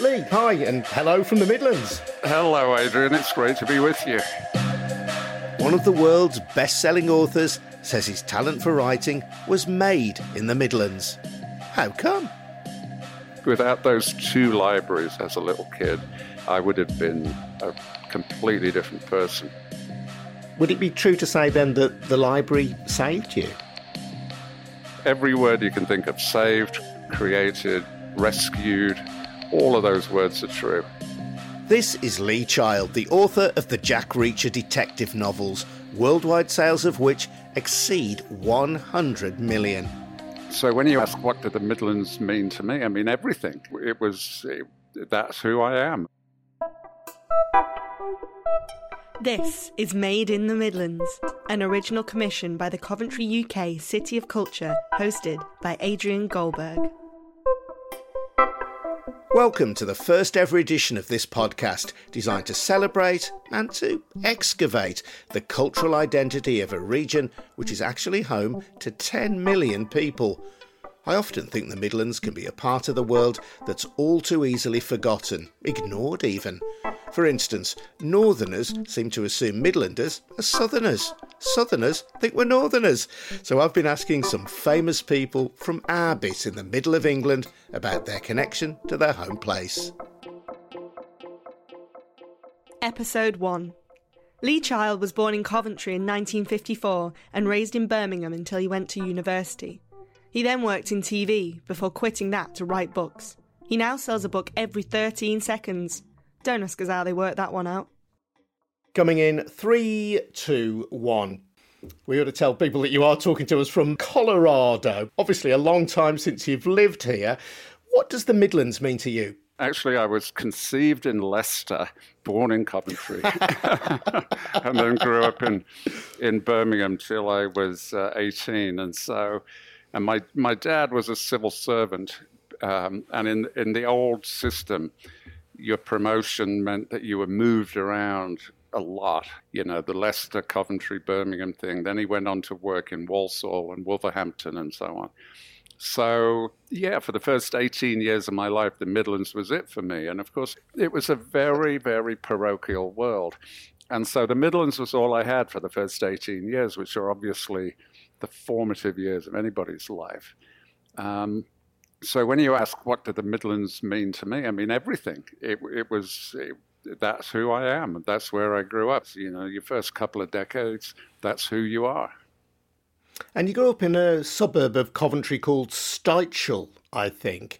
Lee, hi, and hello from the Midlands. Hello, Adrian. It's great to be with you. One of the world's best selling authors says his talent for writing was made in the Midlands. How come? Without those two libraries as a little kid, I would have been a completely different person. Would it be true to say then that the library saved you? Every word you can think of saved, created, rescued, all of those words are true. This is Lee Child, the author of the Jack Reacher detective novels, worldwide sales of which exceed 100 million. So when you ask what do the Midlands mean to me, I mean everything. It was it, that's who I am. This is Made in the Midlands, an original commission by the Coventry UK City of Culture, hosted by Adrian Goldberg. Welcome to the first ever edition of this podcast, designed to celebrate and to excavate the cultural identity of a region which is actually home to 10 million people. I often think the Midlands can be a part of the world that's all too easily forgotten, ignored even. For instance, Northerners seem to assume Midlanders are Southerners. Southerners think we're Northerners. So I've been asking some famous people from our bit in the middle of England about their connection to their home place. Episode 1 Lee Child was born in Coventry in 1954 and raised in Birmingham until he went to university. He then worked in TV before quitting that to write books. He now sells a book every 13 seconds. Don't ask us how they work that one out. Coming in three, two, one. We ought to tell people that you are talking to us from Colorado. Obviously, a long time since you've lived here. What does the Midlands mean to you? Actually, I was conceived in Leicester, born in Coventry, and then grew up in, in Birmingham till I was uh, 18. And so, and my, my dad was a civil servant. Um, and in, in the old system, your promotion meant that you were moved around a lot, you know, the Leicester, Coventry, Birmingham thing. Then he went on to work in Walsall and Wolverhampton and so on. So, yeah, for the first 18 years of my life, the Midlands was it for me. And of course, it was a very, very parochial world. And so the Midlands was all I had for the first 18 years, which are obviously the formative years of anybody's life. Um, so when you ask what did the Midlands mean to me, I mean everything. It, it was it, that's who I am. That's where I grew up. You know, your first couple of decades, that's who you are. And you grew up in a suburb of Coventry called Styvechale, I think.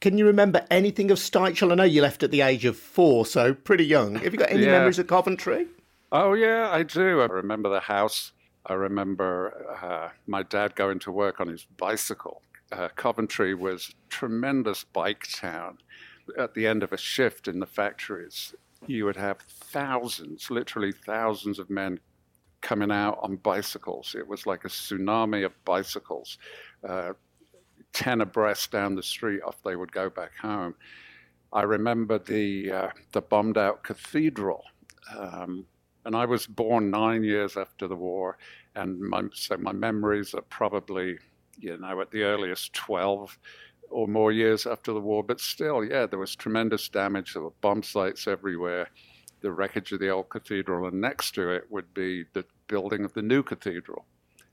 Can you remember anything of Styvechale? I know you left at the age of four, so pretty young. Have you got any Yeah. memories of Coventry? Oh yeah, I do. I remember the house. I remember uh, my dad going to work on his bicycle. Uh, Coventry was tremendous bike town. At the end of a shift in the factories, you would have thousands, literally thousands of men coming out on bicycles. It was like a tsunami of bicycles, uh, 10 abreast down the street off they would go back home. I remember the, uh, the bombed out cathedral. Um, and I was born nine years after the war, and my, so my memories are probably, you know, at the earliest 12 or more years after the war. But still, yeah, there was tremendous damage. There were bomb sites everywhere the wreckage of the old cathedral, and next to it would be the building of the new cathedral.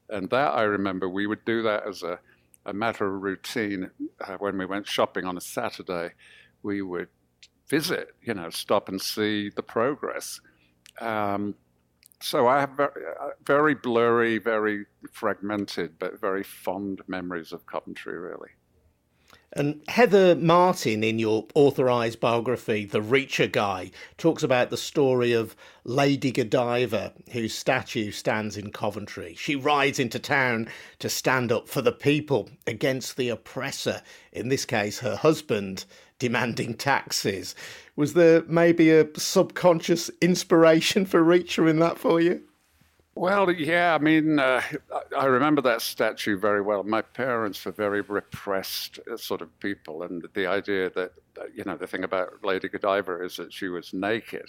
And that I remember we would do that as a, a matter of routine uh, when we went shopping on a Saturday. We would visit, you know, stop and see the progress. Um, so I have very, uh, very blurry, very fragmented, but very fond memories of Coventry, really. And Heather Martin, in your authorised biography, The Reacher Guy, talks about the story of Lady Godiva, whose statue stands in Coventry. She rides into town to stand up for the people against the oppressor, in this case, her husband, demanding taxes. Was there maybe a subconscious inspiration for Reacher in that for you? Well, yeah, I mean, uh, I remember that statue very well. My parents were very repressed uh, sort of people, and the idea that, you know, the thing about Lady Godiva is that she was naked.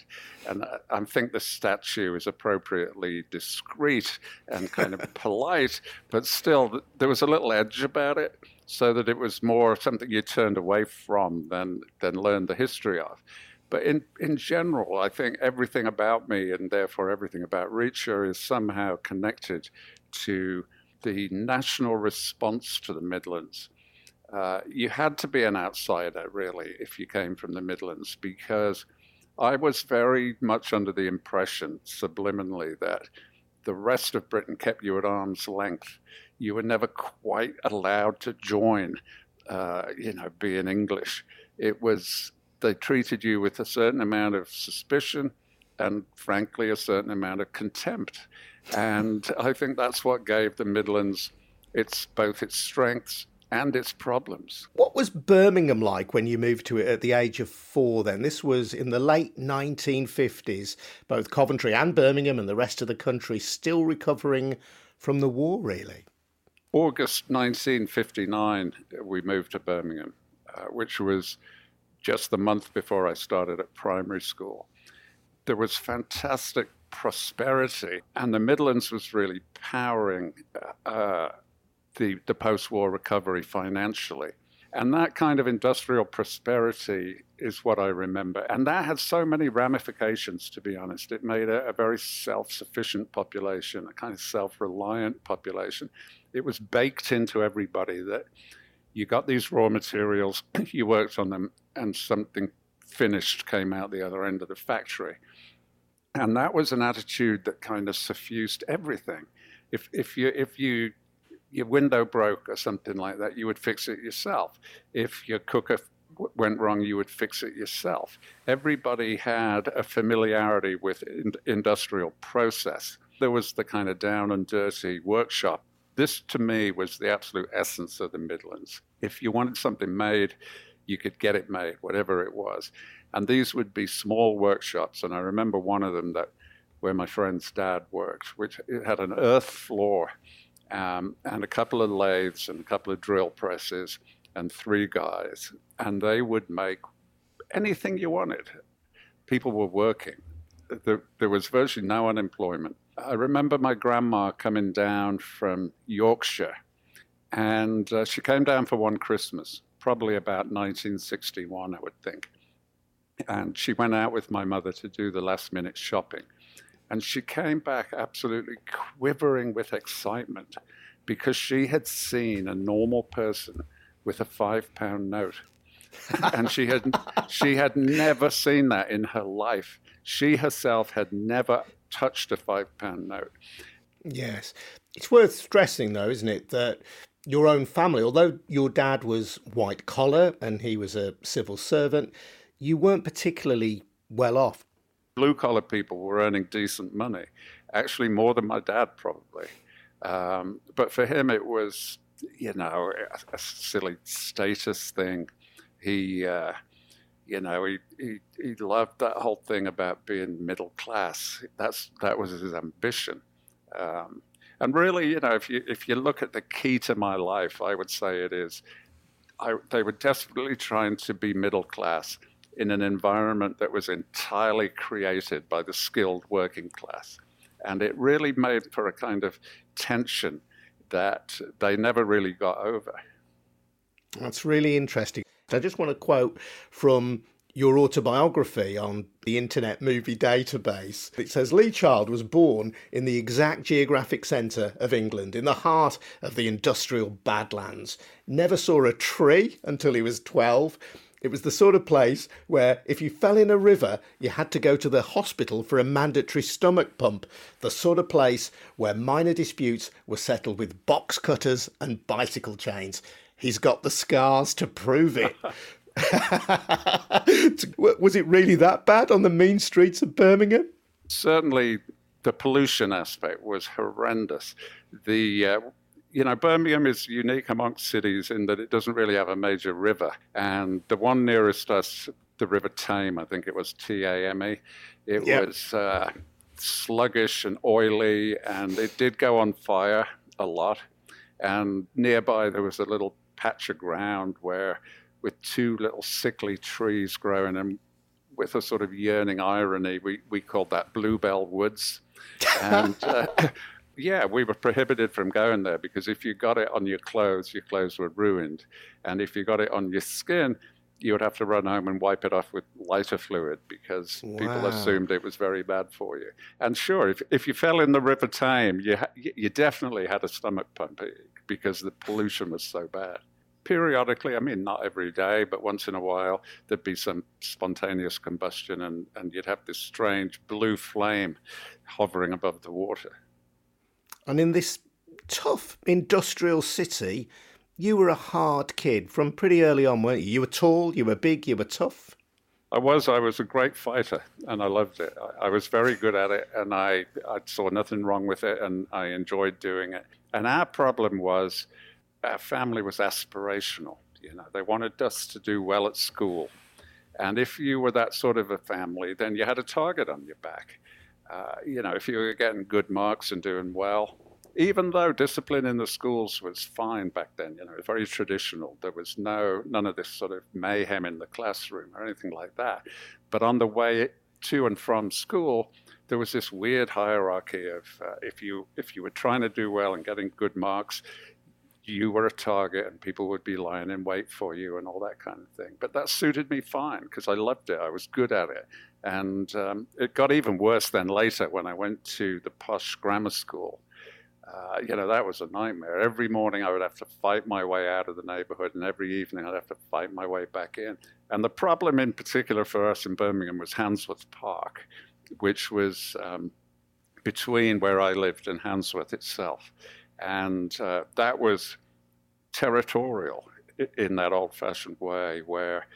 And uh, I think the statue is appropriately discreet and kind of polite, but still, there was a little edge about it, so that it was more something you turned away from than, than learned the history of. But in, in general, I think everything about me and therefore everything about Reacher is somehow connected to the national response to the Midlands. Uh, you had to be an outsider, really, if you came from the Midlands, because I was very much under the impression, subliminally, that the rest of Britain kept you at arm's length. You were never quite allowed to join, uh, you know, being English. It was they treated you with a certain amount of suspicion and, frankly, a certain amount of contempt. And I think that's what gave the Midlands its both its strengths and its problems. What was Birmingham like when you moved to it at the age of four then? This was in the late 1950s, both Coventry and Birmingham and the rest of the country still recovering from the war, really. August 1959, we moved to Birmingham, uh, which was just the month before I started at primary school. There was fantastic prosperity, and the Midlands was really powering uh, the, the post war recovery financially. And that kind of industrial prosperity is what I remember. And that had so many ramifications, to be honest. It made a, a very self sufficient population, a kind of self reliant population. It was baked into everybody that you got these raw materials, you worked on them, and something finished came out the other end of the factory. And that was an attitude that kind of suffused everything. If, if, you, if you, your window broke or something like that, you would fix it yourself. If your cooker went wrong, you would fix it yourself. Everybody had a familiarity with in- industrial process. There was the kind of down and dirty workshop this, to me, was the absolute essence of the Midlands. If you wanted something made, you could get it made, whatever it was. And these would be small workshops. And I remember one of them that where my friend's dad worked, which had an earth floor um, and a couple of lathes and a couple of drill presses and three guys. And they would make anything you wanted. People were working. There, there was virtually no unemployment. I remember my grandma coming down from Yorkshire, and uh, she came down for one Christmas, probably about 1961, I would think. And she went out with my mother to do the last minute shopping. And she came back absolutely quivering with excitement because she had seen a normal person with a five pound note. and she had she had never seen that in her life. She herself had never touched a five pound note. Yes. It's worth stressing, though, isn't it, that your own family, although your dad was white collar and he was a civil servant, you weren't particularly well off. Blue collar people were earning decent money, actually more than my dad, probably. Um, but for him, it was, you know, a, a silly status thing. He, uh, you know, he, he, he loved that whole thing about being middle class. That's, that was his ambition. Um, and really, you know, if you if you look at the key to my life, I would say it is, I, they were desperately trying to be middle class in an environment that was entirely created by the skilled working class, and it really made for a kind of tension that they never really got over. That's really interesting. I just want to quote from your autobiography on the Internet Movie Database. It says Lee Child was born in the exact geographic centre of England, in the heart of the industrial Badlands. Never saw a tree until he was 12. It was the sort of place where if you fell in a river, you had to go to the hospital for a mandatory stomach pump. The sort of place where minor disputes were settled with box cutters and bicycle chains. He's got the scars to prove it. was it really that bad on the mean streets of Birmingham? Certainly, the pollution aspect was horrendous. The uh, you know, Birmingham is unique amongst cities in that it doesn't really have a major river. And the one nearest us, the River Tame, I think it was T A M E, it yep. was uh, sluggish and oily, and it did go on fire a lot. And nearby, there was a little patch of ground where with two little sickly trees growing, and with a sort of yearning irony, we, we called that Bluebell Woods. And uh, yeah, we were prohibited from going there because if you got it on your clothes, your clothes were ruined. And if you got it on your skin, you would have to run home and wipe it off with lighter fluid because wow. people assumed it was very bad for you. And sure, if, if you fell in the River Tame, you, you definitely had a stomach pump because the pollution was so bad periodically, I mean, not every day, but once in a while, there'd be some spontaneous combustion and, and you'd have this strange blue flame hovering above the water. And in this tough industrial city, you were a hard kid from pretty early on, weren't you? You were tall, you were big, you were tough. I was. I was a great fighter, and I loved it. I, I was very good at it, and I, I saw nothing wrong with it, and I enjoyed doing it. And our problem was our family was aspirational. You know, they wanted us to do well at school. And if you were that sort of a family, then you had a target on your back. Uh, you know, if you were getting good marks and doing well, even though discipline in the schools was fine back then, you know, it was very traditional. There was no none of this sort of mayhem in the classroom or anything like that. But on the way to and from school, there was this weird hierarchy of uh, if you if you were trying to do well and getting good marks, you were a target and people would be lying in wait for you and all that kind of thing. But that suited me fine because I loved it. I was good at it. And um, it got even worse then later when I went to the posh grammar school. Uh, you know, that was a nightmare. Every morning I would have to fight my way out of the neighborhood, and every evening I'd have to fight my way back in. And the problem in particular for us in Birmingham was Handsworth Park, which was um, between where I lived and Handsworth itself. And uh, that was territorial in that old fashioned way where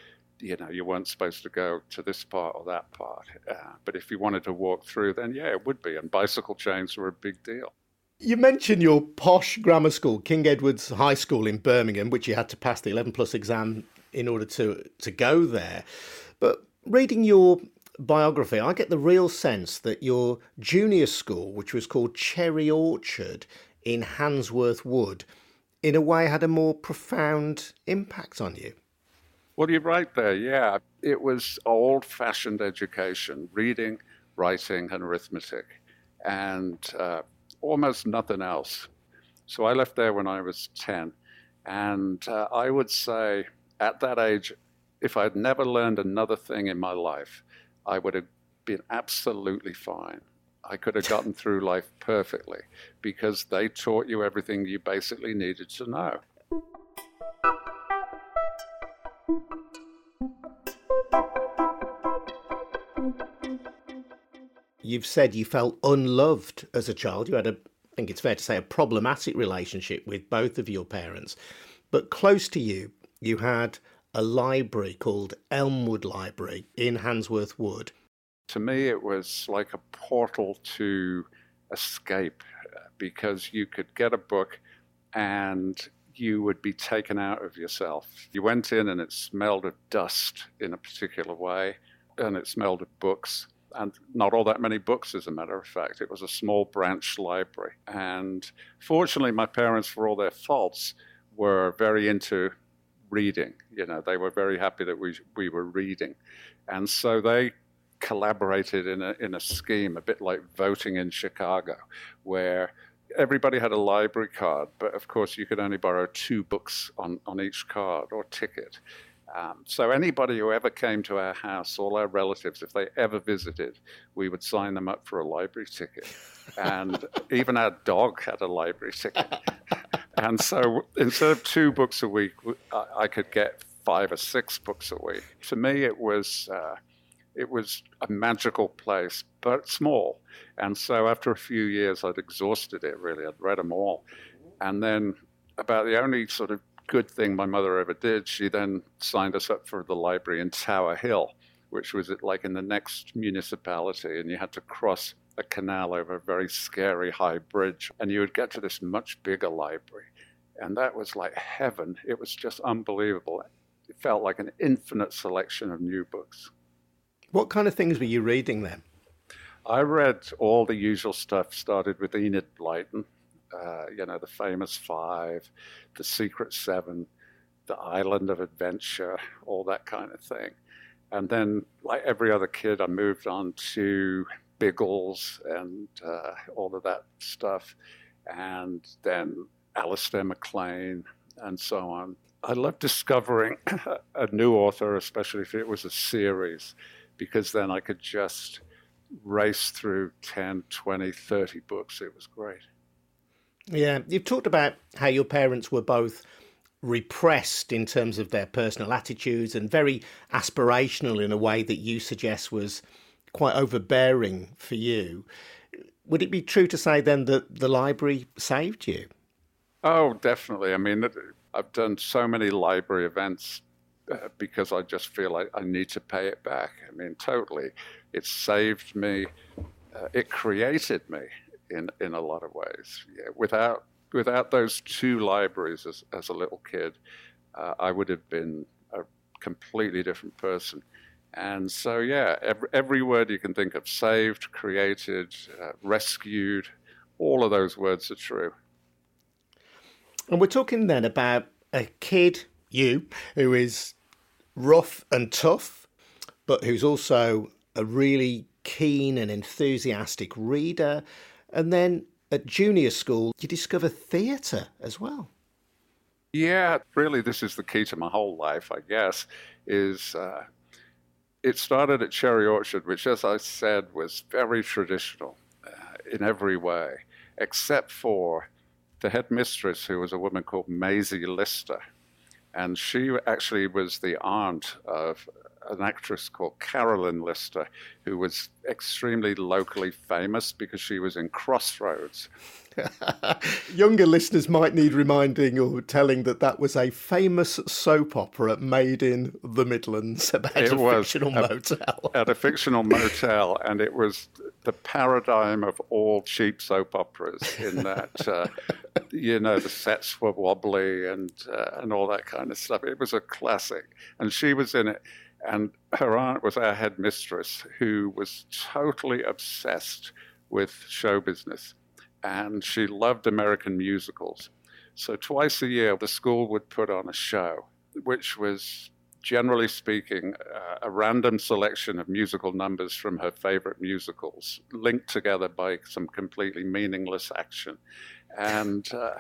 you know you weren't supposed to go to this part or that part uh, but if you wanted to walk through then yeah it would be and bicycle chains were a big deal. You mentioned your posh grammar school king edward's high school in birmingham which you had to pass the 11 plus exam in order to to go there. But reading your biography i get the real sense that your junior school which was called cherry orchard in Handsworth Wood, in a way had a more profound impact on you. Well, you're right there. Yeah, it was old fashioned education reading, writing, and arithmetic, and uh, almost nothing else. So I left there when I was 10. And uh, I would say at that age, if I'd never learned another thing in my life, I would have been absolutely fine. I could have gotten through life perfectly because they taught you everything you basically needed to know. You've said you felt unloved as a child. You had a, I think it's fair to say, a problematic relationship with both of your parents. But close to you, you had a library called Elmwood Library in Handsworth Wood to me, it was like a portal to escape because you could get a book and you would be taken out of yourself. You went in and it smelled of dust in a particular way, and it smelled of books. and not all that many books, as a matter of fact. It was a small branch library. And fortunately, my parents, for all their faults, were very into reading. You know, they were very happy that we, we were reading. And so they collaborated in a, in a scheme, a bit like voting in Chicago, where everybody had a library card, but of course you could only borrow two books on, on each card or ticket. Um, so anybody who ever came to our house, all our relatives, if they ever visited, we would sign them up for a library ticket. And even our dog had a library ticket. and so instead of two books a week, I, I, could get five or six books a week. To me, it was uh, it was a magical place, but small. And so after a few years, I'd exhausted it. Really, I'd read them all. And then about the only sort of good thing my mother ever did, she then signed us up for the library in Tower Hill, which was like in the next municipality, and you had to cross a canal over a very scary high bridge, and you would get to this much bigger library. And that was like heaven. It was just unbelievable. It felt like an infinite selection of new books. What kind of things were you reading then? I read all the usual stuff, started with Enid Blyton, uh, you know, the famous five, the secret seven, the island of adventure, all that kind of thing. And then, like every other kid, I moved on to Biggles and uh, all of that stuff. And then Alistair MacLean and so on. I love discovering a new author, especially if it was a series, because then I could just race through 10, 20, 30 books. It was great. Yeah, you've talked about how your parents were both repressed in terms of their personal attitudes and very aspirational in a way that you suggest was quite overbearing for you. Would it be true to say then that the library saved you? Oh, definitely. I mean, I've done so many library events uh, because I just feel like I need to pay it back. I mean, totally. It saved me. Uh, it created me in in a lot of ways. Yeah, without without those two libraries as as a little kid, uh, I would have been a completely different person. And so, yeah, every, every word you can think of saved, created, uh, rescued, all of those words are true. And we're talking then about a kid, you, who is rough and tough, but who's also a really keen and enthusiastic reader, and then at junior school, you discover theatre as well. Yeah, really, this is the key to my whole life, I guess, is uh, it started at Cherry Orchard, which, as I said, was very traditional uh, in every way, except for the headmistress, who was a woman called Maisie Lister. And she actually was the aunt of an actress called Carolyn Lister, who was extremely locally famous because she was in Crossroads. Younger listeners might need reminding or telling that that was a famous soap opera made in the Midlands about it a fictional a, motel. at a fictional motel, and it was the paradigm of all cheap soap operas in that, uh, you know, the sets were wobbly and, uh, and all that kind of stuff. It was a classic, and she was in it. And her aunt was our headmistress, who was totally obsessed with show business. And she loved American musicals. So twice a year, the school would put on a show, which was generally speaking, uh, a random selection of musical numbers from her favorite musicals, linked together by some completely meaningless action. And, uh,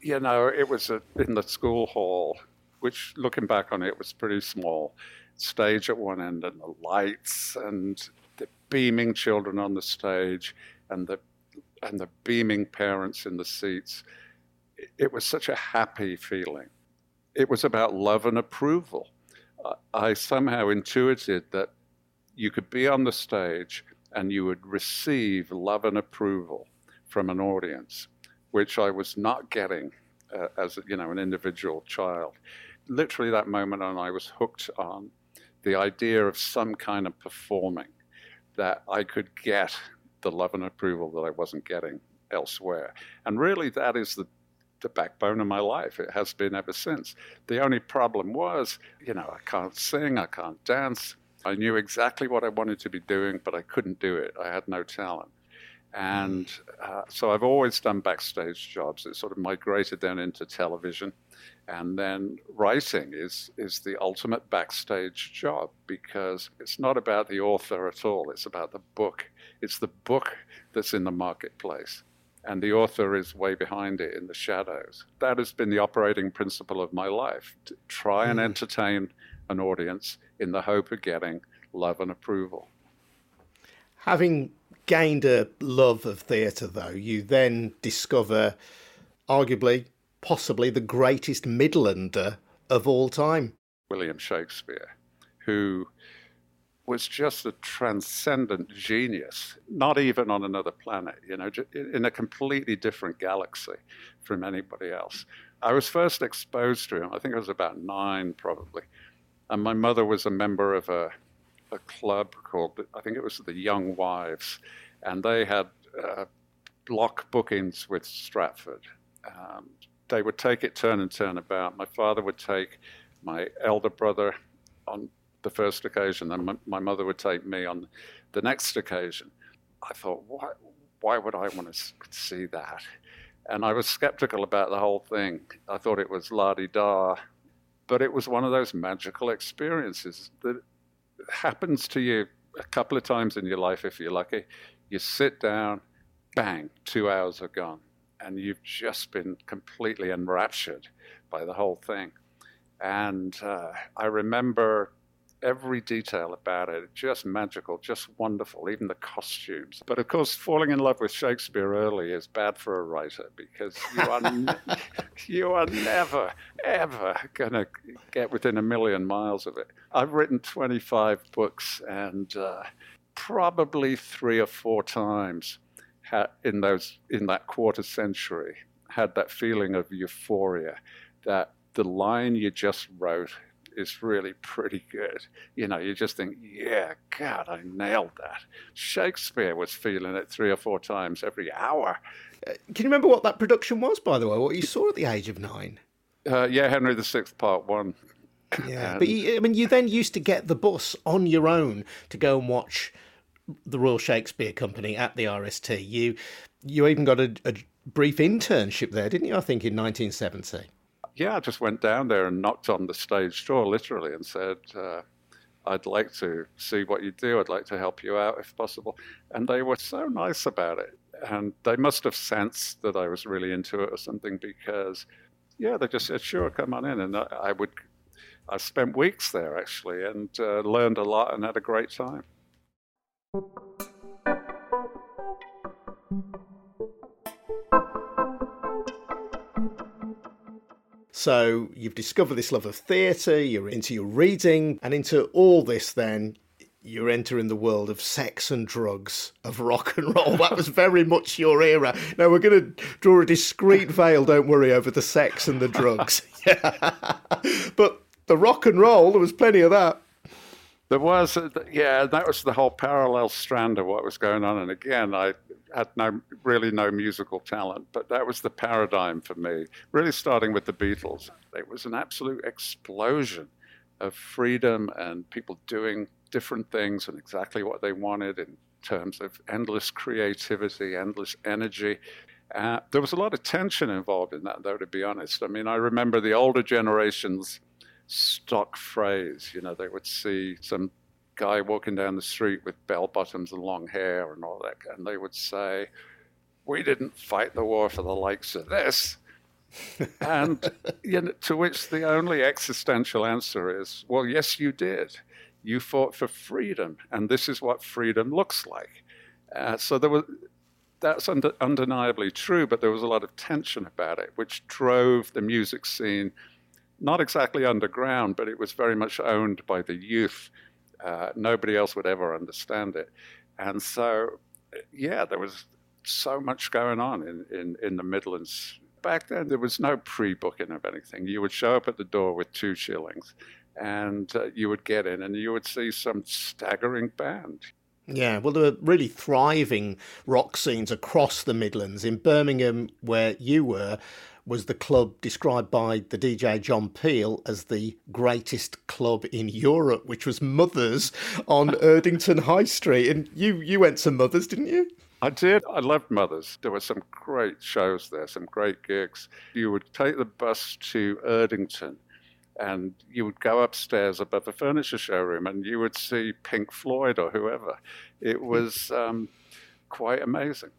you know, it was a, in the school hall, which looking back on it was pretty small stage at one end and the lights and the beaming children on the stage and the and the beaming parents in the seats. It was such a happy feeling. It was about love and approval. I somehow intuited that you could be on the stage and you would receive love and approval from an audience, which I was not getting uh, as you know an individual child. Literally, that moment, and I was hooked on the idea of some kind of performing that I could get the love and approval that I wasn't getting elsewhere. And really, that is the, the backbone of my life. It has been ever since. The only problem was, you know, I can't sing, I can't dance, I knew exactly what I wanted to be doing, but I couldn't do it. I had no talent. And uh, so I've always done backstage jobs. It sort of migrated then into television. And then writing is, is the ultimate backstage job because it's not about the author at all. It's about the book. It's the book that's in the marketplace. And the author is way behind it in the shadows. That has been the operating principle of my life to try and mm. entertain an audience in the hope of getting love and approval. Having gained a love of theatre, though, you then discover arguably, possibly the greatest Midlander of all time. William Shakespeare, who was just a transcendent genius, not even on another planet, you know, in a completely different galaxy from anybody else. I was first exposed to him, I think I was about nine probably. And my mother was a member of a, a club called, I think it was the Young Wives, and they had uh, block bookings with Stratford. Um, they would take it turn and turn about. My father would take my elder brother on the first occasion, my, my mother would take me on the next occasion. I thought, why, why would I want to see that? And I was skeptical about the whole thing. I thought it was la di da, but it was one of those magical experiences that happens to you a couple of times in your life if you're lucky. You sit down, bang, two hours are gone, and you've just been completely enraptured by the whole thing. And uh, I remember every detail about it, just magical, just wonderful, even the costumes. But of course, falling in love with Shakespeare early is bad for a writer because you are, ne- you are never, ever going to get within a million miles of it. I've written 25 books and uh, probably three or four times in those in that quarter century had that feeling of euphoria that the line you just wrote is really pretty good. You know, you just think, yeah, God, I nailed that. Shakespeare was feeling it three or four times every hour. Uh, can you remember what that production was, by the way? What you saw at the age of nine? Uh, yeah, Henry VI, Part One. Yeah, and... but you, I mean, you then used to get the bus on your own to go and watch the Royal Shakespeare Company at the RST. You you even got a, a brief internship there, didn't you? I think in 1970 yeah, I just went down there and knocked on the stage door literally and said, uh, I'd like to see what you do. I'd like to help you out if possible. And they were so nice about it. And they must have sensed that I was really into it or something because, yeah, they just said, sure, come on in. And I, I would, I spent weeks there actually and uh, learned a lot and had a great time. So you've discovered this love of theatre, you're into your reading, and into all this, then you're entering the world of sex and drugs, of rock and roll. That was very much your era. Now we're going to draw a discreet veil, don't worry, over the sex and the drugs. but the rock and roll, there was plenty of that. There was, uh, yeah, that was the whole parallel strand of what was going on. And again, I had no, really no musical talent, but that was the paradigm for me. Really starting with the Beatles, it was an absolute explosion of freedom and people doing different things and exactly what they wanted in terms of endless creativity, endless energy. Uh, there was a lot of tension involved in that, though, to be honest. I mean, I remember the older generations stock phrase. You know, they would see some guy walking down the street with bell bottoms and long hair and all that, and they would say, "We didn't fight the war for the likes of this." and you know, to which the only existential answer is, "Well, yes, you did. You fought for freedom, and this is what freedom looks like." Uh, so there was that's undeniably true, but there was a lot of tension about it, which drove the music scene not exactly underground, but it was very much owned by the youth. Uh, nobody else would ever understand it. And so, yeah, there was so much going on in, in, in the Midlands. Back then, there was no pre booking of anything. You would show up at the door with two shillings and uh, you would get in and you would see some staggering band. Yeah, well, there were really thriving rock scenes across the Midlands. In Birmingham, where you were, was the club described by the DJ John Peel as the greatest club in Europe, which was Mothers on Erdington High Street. And you, you went to Mothers, didn't you? I did. I loved Mothers. There were some great shows there, some great gigs. You would take the bus to Erdington and you would go upstairs above the furniture showroom and you would see Pink Floyd or whoever. It hmm. was um, quite amazing.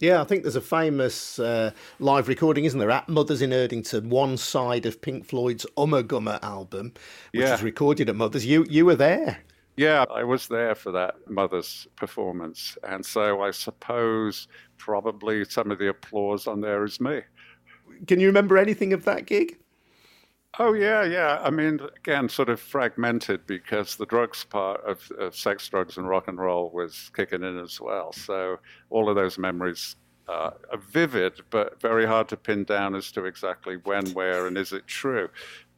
Yeah, I think there's a famous uh, live recording, isn't there, at Mothers in Erdington, one side of Pink Floyd's Umma Ummagumma album, which yeah. was recorded at Mothers. You you were there. Yeah, I was there for that Mother's performance. And so I suppose probably some of the applause on there is me. Can you remember anything of that gig? Oh yeah, yeah. I mean, again, sort of fragmented because the drugs part of, of, sex, drugs, and rock and roll was kicking in as well. So all of those memories uh, are vivid, but very hard to pin down as to exactly when, where, and is it true.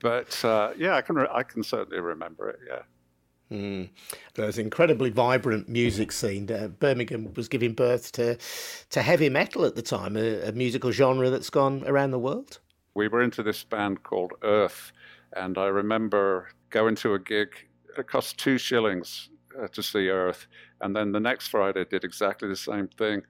But uh, yeah, I can re- I can certainly remember it. Yeah. Mm. There's incredibly vibrant music scene. Uh, Birmingham was giving birth to to heavy metal at the time, a, a musical genre that's gone around the world we were into this band called Earth, and I remember going to a gig. It cost two shillings uh, to see Earth, and then the next Friday did exactly the same thing.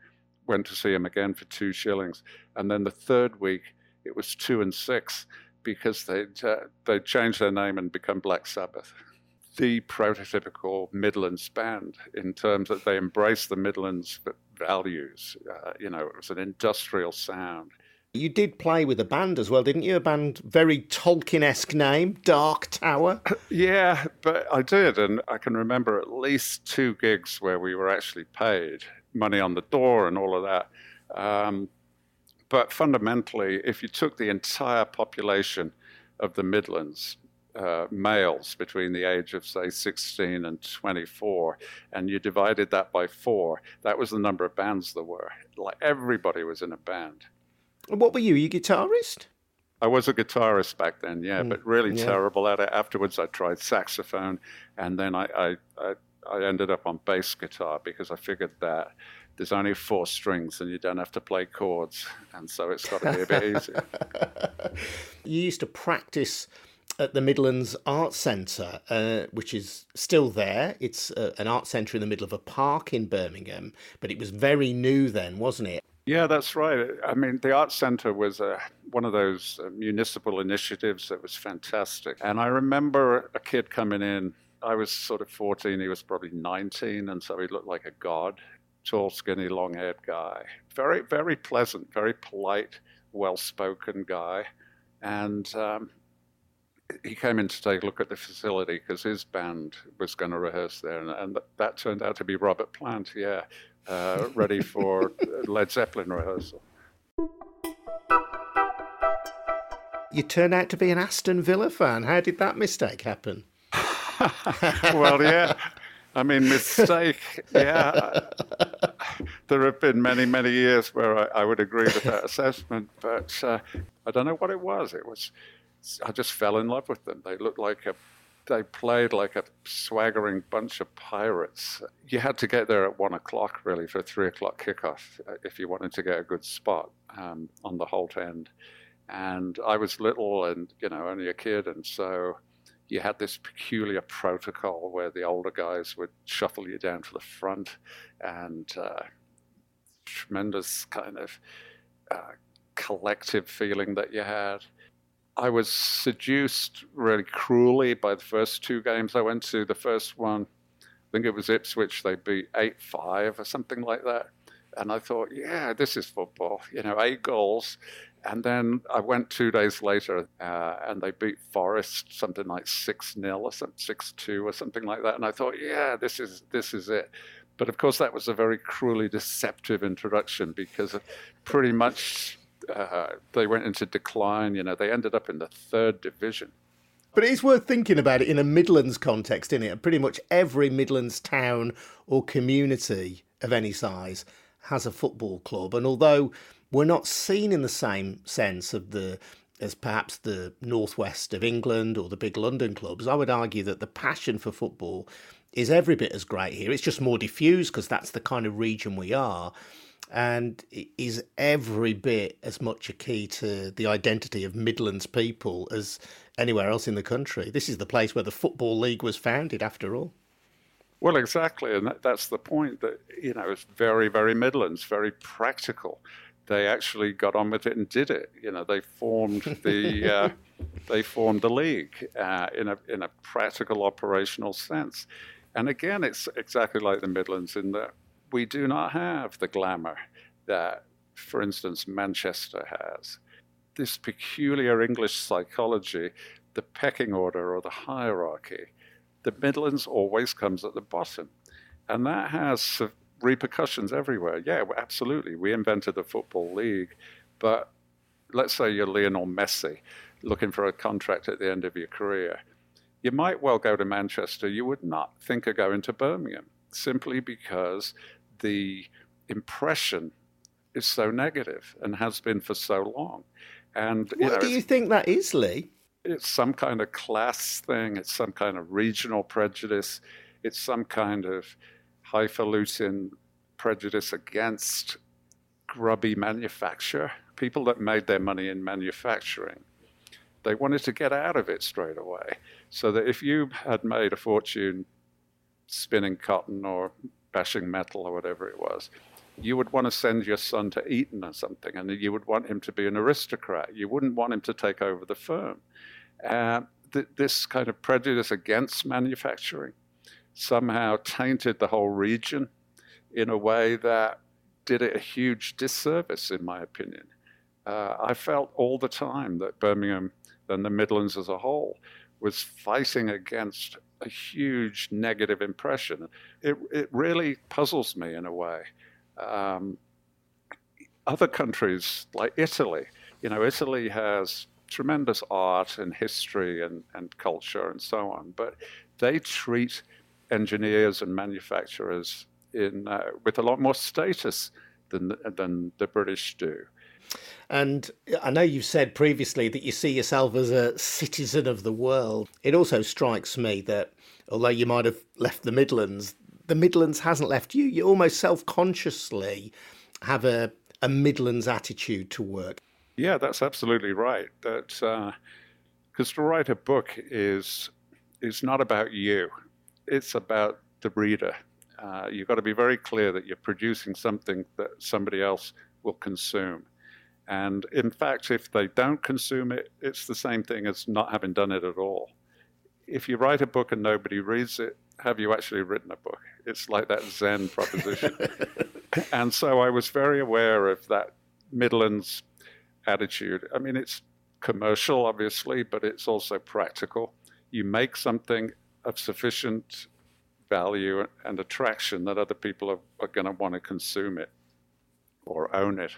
Went to see him again for two shillings, and then the third week it was two and six because they'd uh, they'd changed their name and become Black Sabbath. The prototypical Midlands band in terms that they embraced the Midlands values. Uh, you know, it was an industrial sound. You did play with a band as well, didn't you? A band, very Tolkien esque name, Dark Tower. Yeah, but I did. And I can remember at least two gigs where we were actually paid money on the door and all of that. Um, but fundamentally, if you took the entire population of the Midlands, uh, males between the age of, say, 16 and 24, and you divided that by four, that was the number of bands there were. Like everybody was in a band. What were you? Are you guitarist? I was a guitarist back then, yeah, mm, but really yeah. terrible at it. Afterwards, I tried saxophone, and then I, I, I, I, ended up on bass guitar because I figured that there's only four strings and you don't have to play chords, and so it's got to be a bit easier. You used to practice at the Midlands Art Centre, uh, which is still there. It's uh, an art centre in the middle of a park in Birmingham, but it was very new then, wasn't it? Yeah, that's right. I mean, the Art Center was a, one of those uh, municipal initiatives that was fantastic. And I remember a kid coming in. I was sort of 14, he was probably 19, and so he looked like a god. Tall, skinny, long haired guy. Very, very pleasant, very polite, well spoken guy. And um, he came in to take a look at the facility because his band was going to rehearse there, and, and, that turned out to be Robert Plant. Yeah, uh, ready for Led Zeppelin rehearsal. You turn out to be an Aston Villa fan. How did that mistake happen? well, yeah. I mean, mistake. Yeah. there have been many, many years where I, I would agree with that assessment, but uh, I don't know what it was. It was, I just fell in love with them. They looked like a they played like a swaggering bunch of pirates. You had to get there at one o'clock, really, for a three o'clock kickoff uh, if you wanted to get a good spot um, on the Holte end. And I was little and, you know, only a kid. And so you had this peculiar protocol where the older guys would shuffle you down to the front and uh, tremendous kind of uh, collective feeling that you had. I was seduced really cruelly by the first two games I went to. The first one, I think it was Ipswich, they beat 8 5 or something like that. And I thought, yeah, this is football, you know, eight goals. And then I went two days later uh, and they beat Forest something like 6 0 or 6 2 or something like that. And I thought, yeah, this is, this is it. But of course, that was a very cruelly deceptive introduction because pretty much uh, they went into decline. You know, they ended up in the third division. But it is worth thinking about it in a Midlands context, isn't it? Pretty much every Midlands town or community of any size has a football club, and although we're not seen in the same sense of the as perhaps the northwest of England or the big London clubs, I would argue that the passion for football is every bit as great here. It's just more diffused because that's the kind of region we are. And is every bit as much a key to the identity of Midlands people as anywhere else in the country. This is the place where the Football League was founded, after all. Well, exactly, and that, that's the point. That you know, it's very, very Midlands, very practical. They actually got on with it and did it. You know, they formed the uh, they formed the league uh, in a in a practical, operational sense. And again, it's exactly like the Midlands in that we do not have the glamour that, for instance, Manchester has. This peculiar English psychology, the pecking order or the hierarchy, the Midlands always comes at the bottom. And that has repercussions everywhere. Yeah, absolutely. We invented the Football League, but let's say you're Lionel Messi looking for a contract at the end of your career. You might well go to Manchester. You would not think of going to Birmingham simply because the impression is so negative and has been for so long. And what you know, do you think that is, Lee? It's some kind of class thing. It's some kind of regional prejudice. It's some kind of highfalutin prejudice against grubby manufacture. People that made their money in manufacturing, they wanted to get out of it straight away. So that if you had made a fortune spinning cotton or bashing metal or whatever it was, you would want to send your son to Eton or something, and you would want him to be an aristocrat. You wouldn't want him to take over the firm. Uh, th- this kind of prejudice against manufacturing somehow tainted the whole region in a way that did it a huge disservice, in my opinion. Uh, I felt all the time that Birmingham and the Midlands as a whole was fighting against a huge negative impression. It, it really puzzles me in a way. Um, other countries like Italy, you know, Italy has tremendous art and history and, and culture and so on, but they treat engineers and manufacturers in, uh, with a lot more status than, than the British do. And I know you've said previously that you see yourself as a citizen of the world. It also strikes me that although you might have left the Midlands, the Midlands hasn't left you. You almost self consciously have a, a Midlands attitude to work. Yeah, that's absolutely right. That because uh, to write a book is is not about you; it's about the reader. Uh, you've got to be very clear that you're producing something that somebody else will consume. And in fact, if they don't consume it, it's the same thing as not having done it at all. If you write a book and nobody reads it, have you actually written a book? It's like that Zen proposition. and so I was very aware of that Midlands attitude. I mean, it's commercial, obviously, but it's also practical. You make something of sufficient value and attraction that other people are, are going to want to consume it or own it.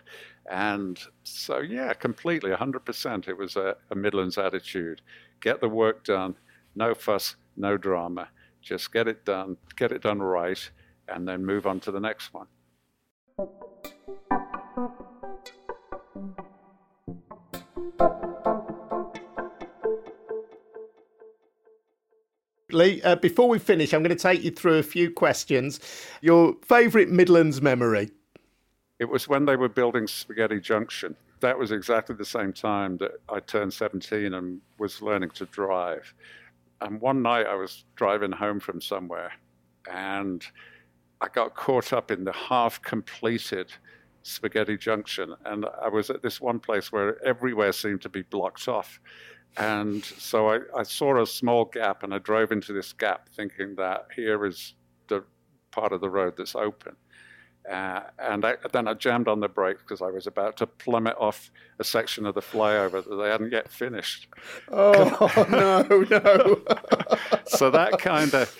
And so, yeah, completely, 100%. It was a, a Midlands attitude. Get the work done, no fuss, no drama. Just get it done, get it done right, and then move on to the next one. Lee, uh, before we finish, I'm going to take you through a few questions. Your favourite Midlands memory? It was when they were building Spaghetti Junction. That was exactly the same time that I turned 17 and was learning to drive. And one night I was driving home from somewhere and I got caught up in the half completed Spaghetti Junction. And I was at this one place where everywhere seemed to be blocked off. And so I, I saw a small gap and I drove into this gap thinking that here is the part of the road that's open. Uh, and I, then I jammed on the brakes because I was about to plummet off a section of the flyover that they hadn't yet finished. Oh no, no! so that kind of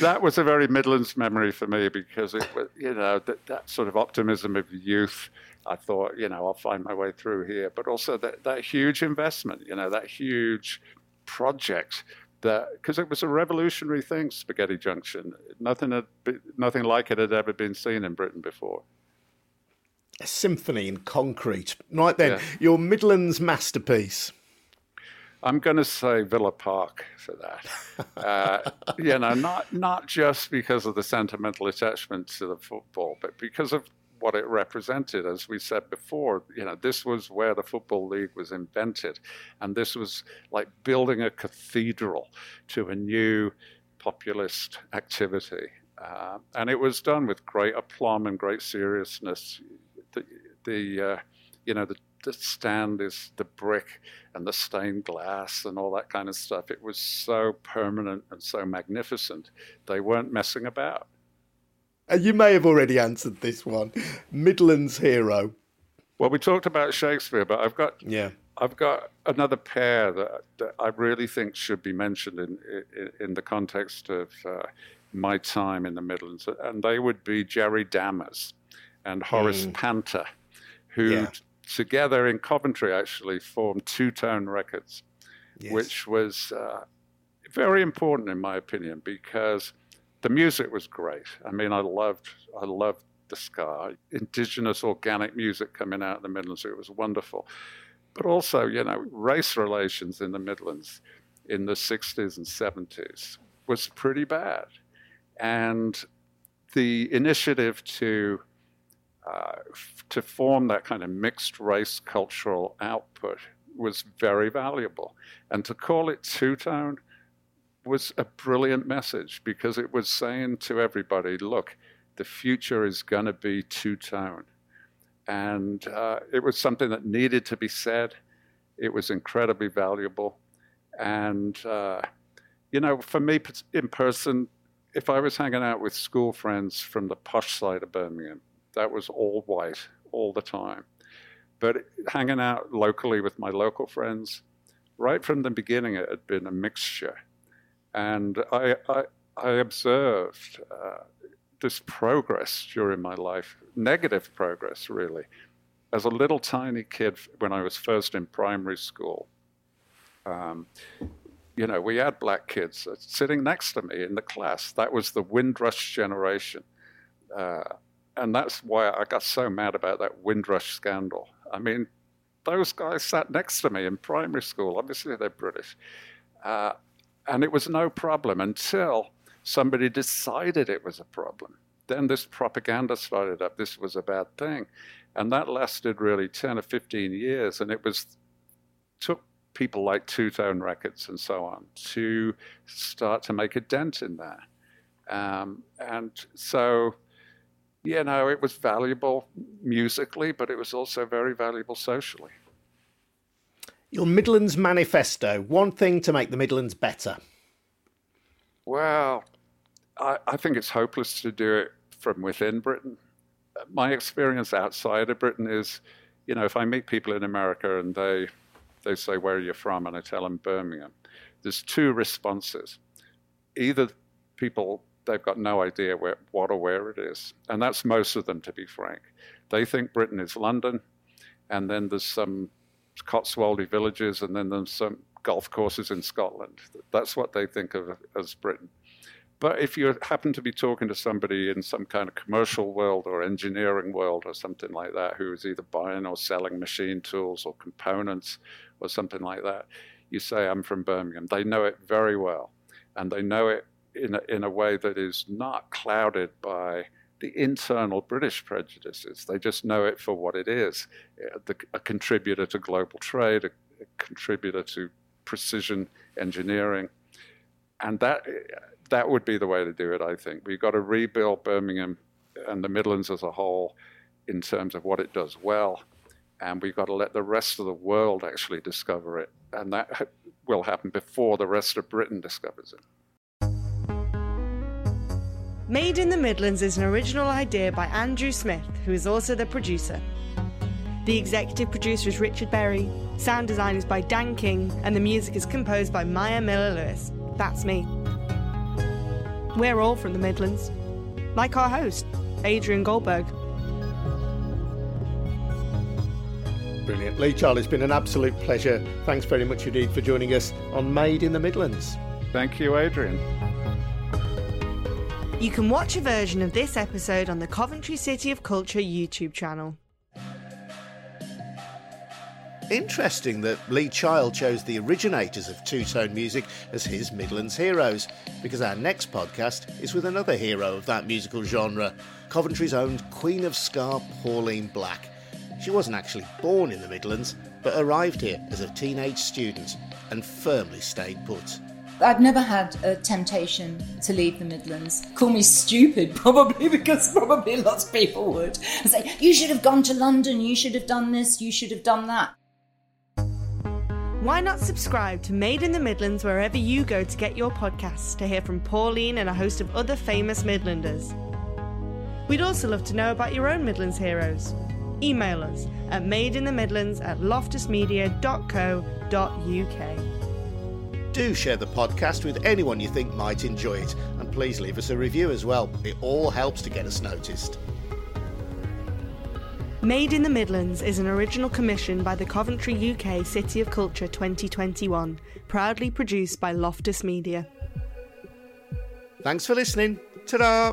that was a very Midlands memory for me because it was, you know, that, that sort of optimism of youth. I thought, you know, I'll find my way through here, but also that, that huge investment, you know, that huge project that because it was a revolutionary thing, Spaghetti Junction. Nothing had nothing like it had ever been seen in Britain before. A symphony in concrete. Right then, yeah. your Midlands masterpiece. I'm going to say Villa Park for that. uh, you know, not not just because of the sentimental attachment to the football, but because of what it represented. As we said before, you know, this was where the Football League was invented. And this was like building a cathedral to a new populist activity. Uh, and it was done with great aplomb and great seriousness. The, the uh, you know, the, the stand is the brick and the stained glass and all that kind of stuff. It was so permanent and so magnificent. They weren't messing about. You may have already answered this one. Midland's hero. Well, we talked about Shakespeare, but I've got yeah. I've got another pair that, that I really think should be mentioned in in, in the context of uh, my time in the Midlands, and they would be Jerry Dammers and Horace mm. Panter, who yeah. together in Coventry actually formed Two Tone Records, yes. which was uh, very important in my opinion because the music was great. I mean, I loved I loved the ska, indigenous organic music coming out of the Midlands. It was wonderful, but also you know race relations in the Midlands in the 60s and 70s was pretty bad, and the initiative to uh, to form that kind of mixed race cultural output was very valuable, and to call it two tone was a brilliant message because it was saying to everybody, look, the future is going to be two tone. And uh, it was something that needed to be said. It was incredibly valuable. And, uh, you know, for me in person, if I was hanging out with school friends from the posh side of Birmingham, that was all white all the time. But hanging out locally with my local friends, right from the beginning, it had been a mixture and I, I, I observed uh, this progress during my life, negative progress, really. As a little tiny kid, when I was first in primary school, um, you know, we had black kids sitting next to me in the class. That was the Windrush generation. Uh, and that's why I got so mad about that Windrush scandal. I mean, those guys sat next to me in primary school. Obviously, they're British. Uh, and it was no problem until somebody decided it was a problem. Then this propaganda started up. This was a bad thing. And that lasted really 10 or 15 years. And it was took people like Two Tone Records and so on to start to make a dent in that. Um, and so, you know, it was valuable musically, but it was also very valuable socially. Your Midlands Manifesto, one thing to make the Midlands better. Well, I, I think it's hopeless to do it from within Britain. My experience outside of Britain is, you know, if I meet people in America and they they say, Where are you from? and I tell them Birmingham, there's two responses. Either people they've got no idea where, what or where it is. And that's most of them, to be frank. They think Britain is London, and then there's some Cotswoldy villages, and then there's some golf courses in Scotland. That's what they think of as Britain. But if you happen to be talking to somebody in some kind of commercial world or engineering world or something like that, who is either buying or selling machine tools or components or something like that, you say, I'm from Birmingham. They know it very well. And they know it in a, in a way that is not clouded by the internal British prejudices. They just know it for what it is uh, a contributor to global trade, a, contributor to precision engineering. And that, uh, that would be the way to do it, I think. We've got to rebuild Birmingham and the Midlands as a whole in terms of what it does well. And we've got to let the rest of the world actually discover it. And that will happen before the rest of Britain discovers it. Made in the Midlands is an original idea by Andrew Smith, who is also the producer. The executive producer is Richard Berry, sound design is by Dan King, and the music is composed by Maia Miller Lewis. That's me. We're all from the Midlands, like our host, Adrian Goldberg. Brilliant. Lee Child, it's been an absolute pleasure. Thanks very much indeed for joining us on Made in the Midlands. Thank you, Adrian. You can watch a version of this episode on the Coventry City of Culture YouTube channel. Interesting that Lee Child chose the originators of two tone music as his Midlands heroes, because our next podcast is with another hero of that musical genre, Coventry's own Queen of Ska, Pauline Black. She wasn't actually born in the Midlands, but arrived here as a teenage student and firmly stayed put. I've never had a temptation to leave the Midlands. Call me stupid, probably, because probably lots of people would. say, you should have gone to London, you should have done this, you should have done that. Why not subscribe to Made in the Midlands wherever you go to get your podcasts to hear from Pauline and a host of other famous Midlanders? We'd also love to know about your own Midlands heroes. Email us at madeinthemidlands at loftusmedia.co.uk. Do share the podcast with anyone you think might enjoy it, and please leave us a review as well. It all helps to get us noticed. Made in the Midlands is an original commission by the Coventry UK City of Culture 2021, proudly produced by Loftus Media. Thanks for listening. Ta da!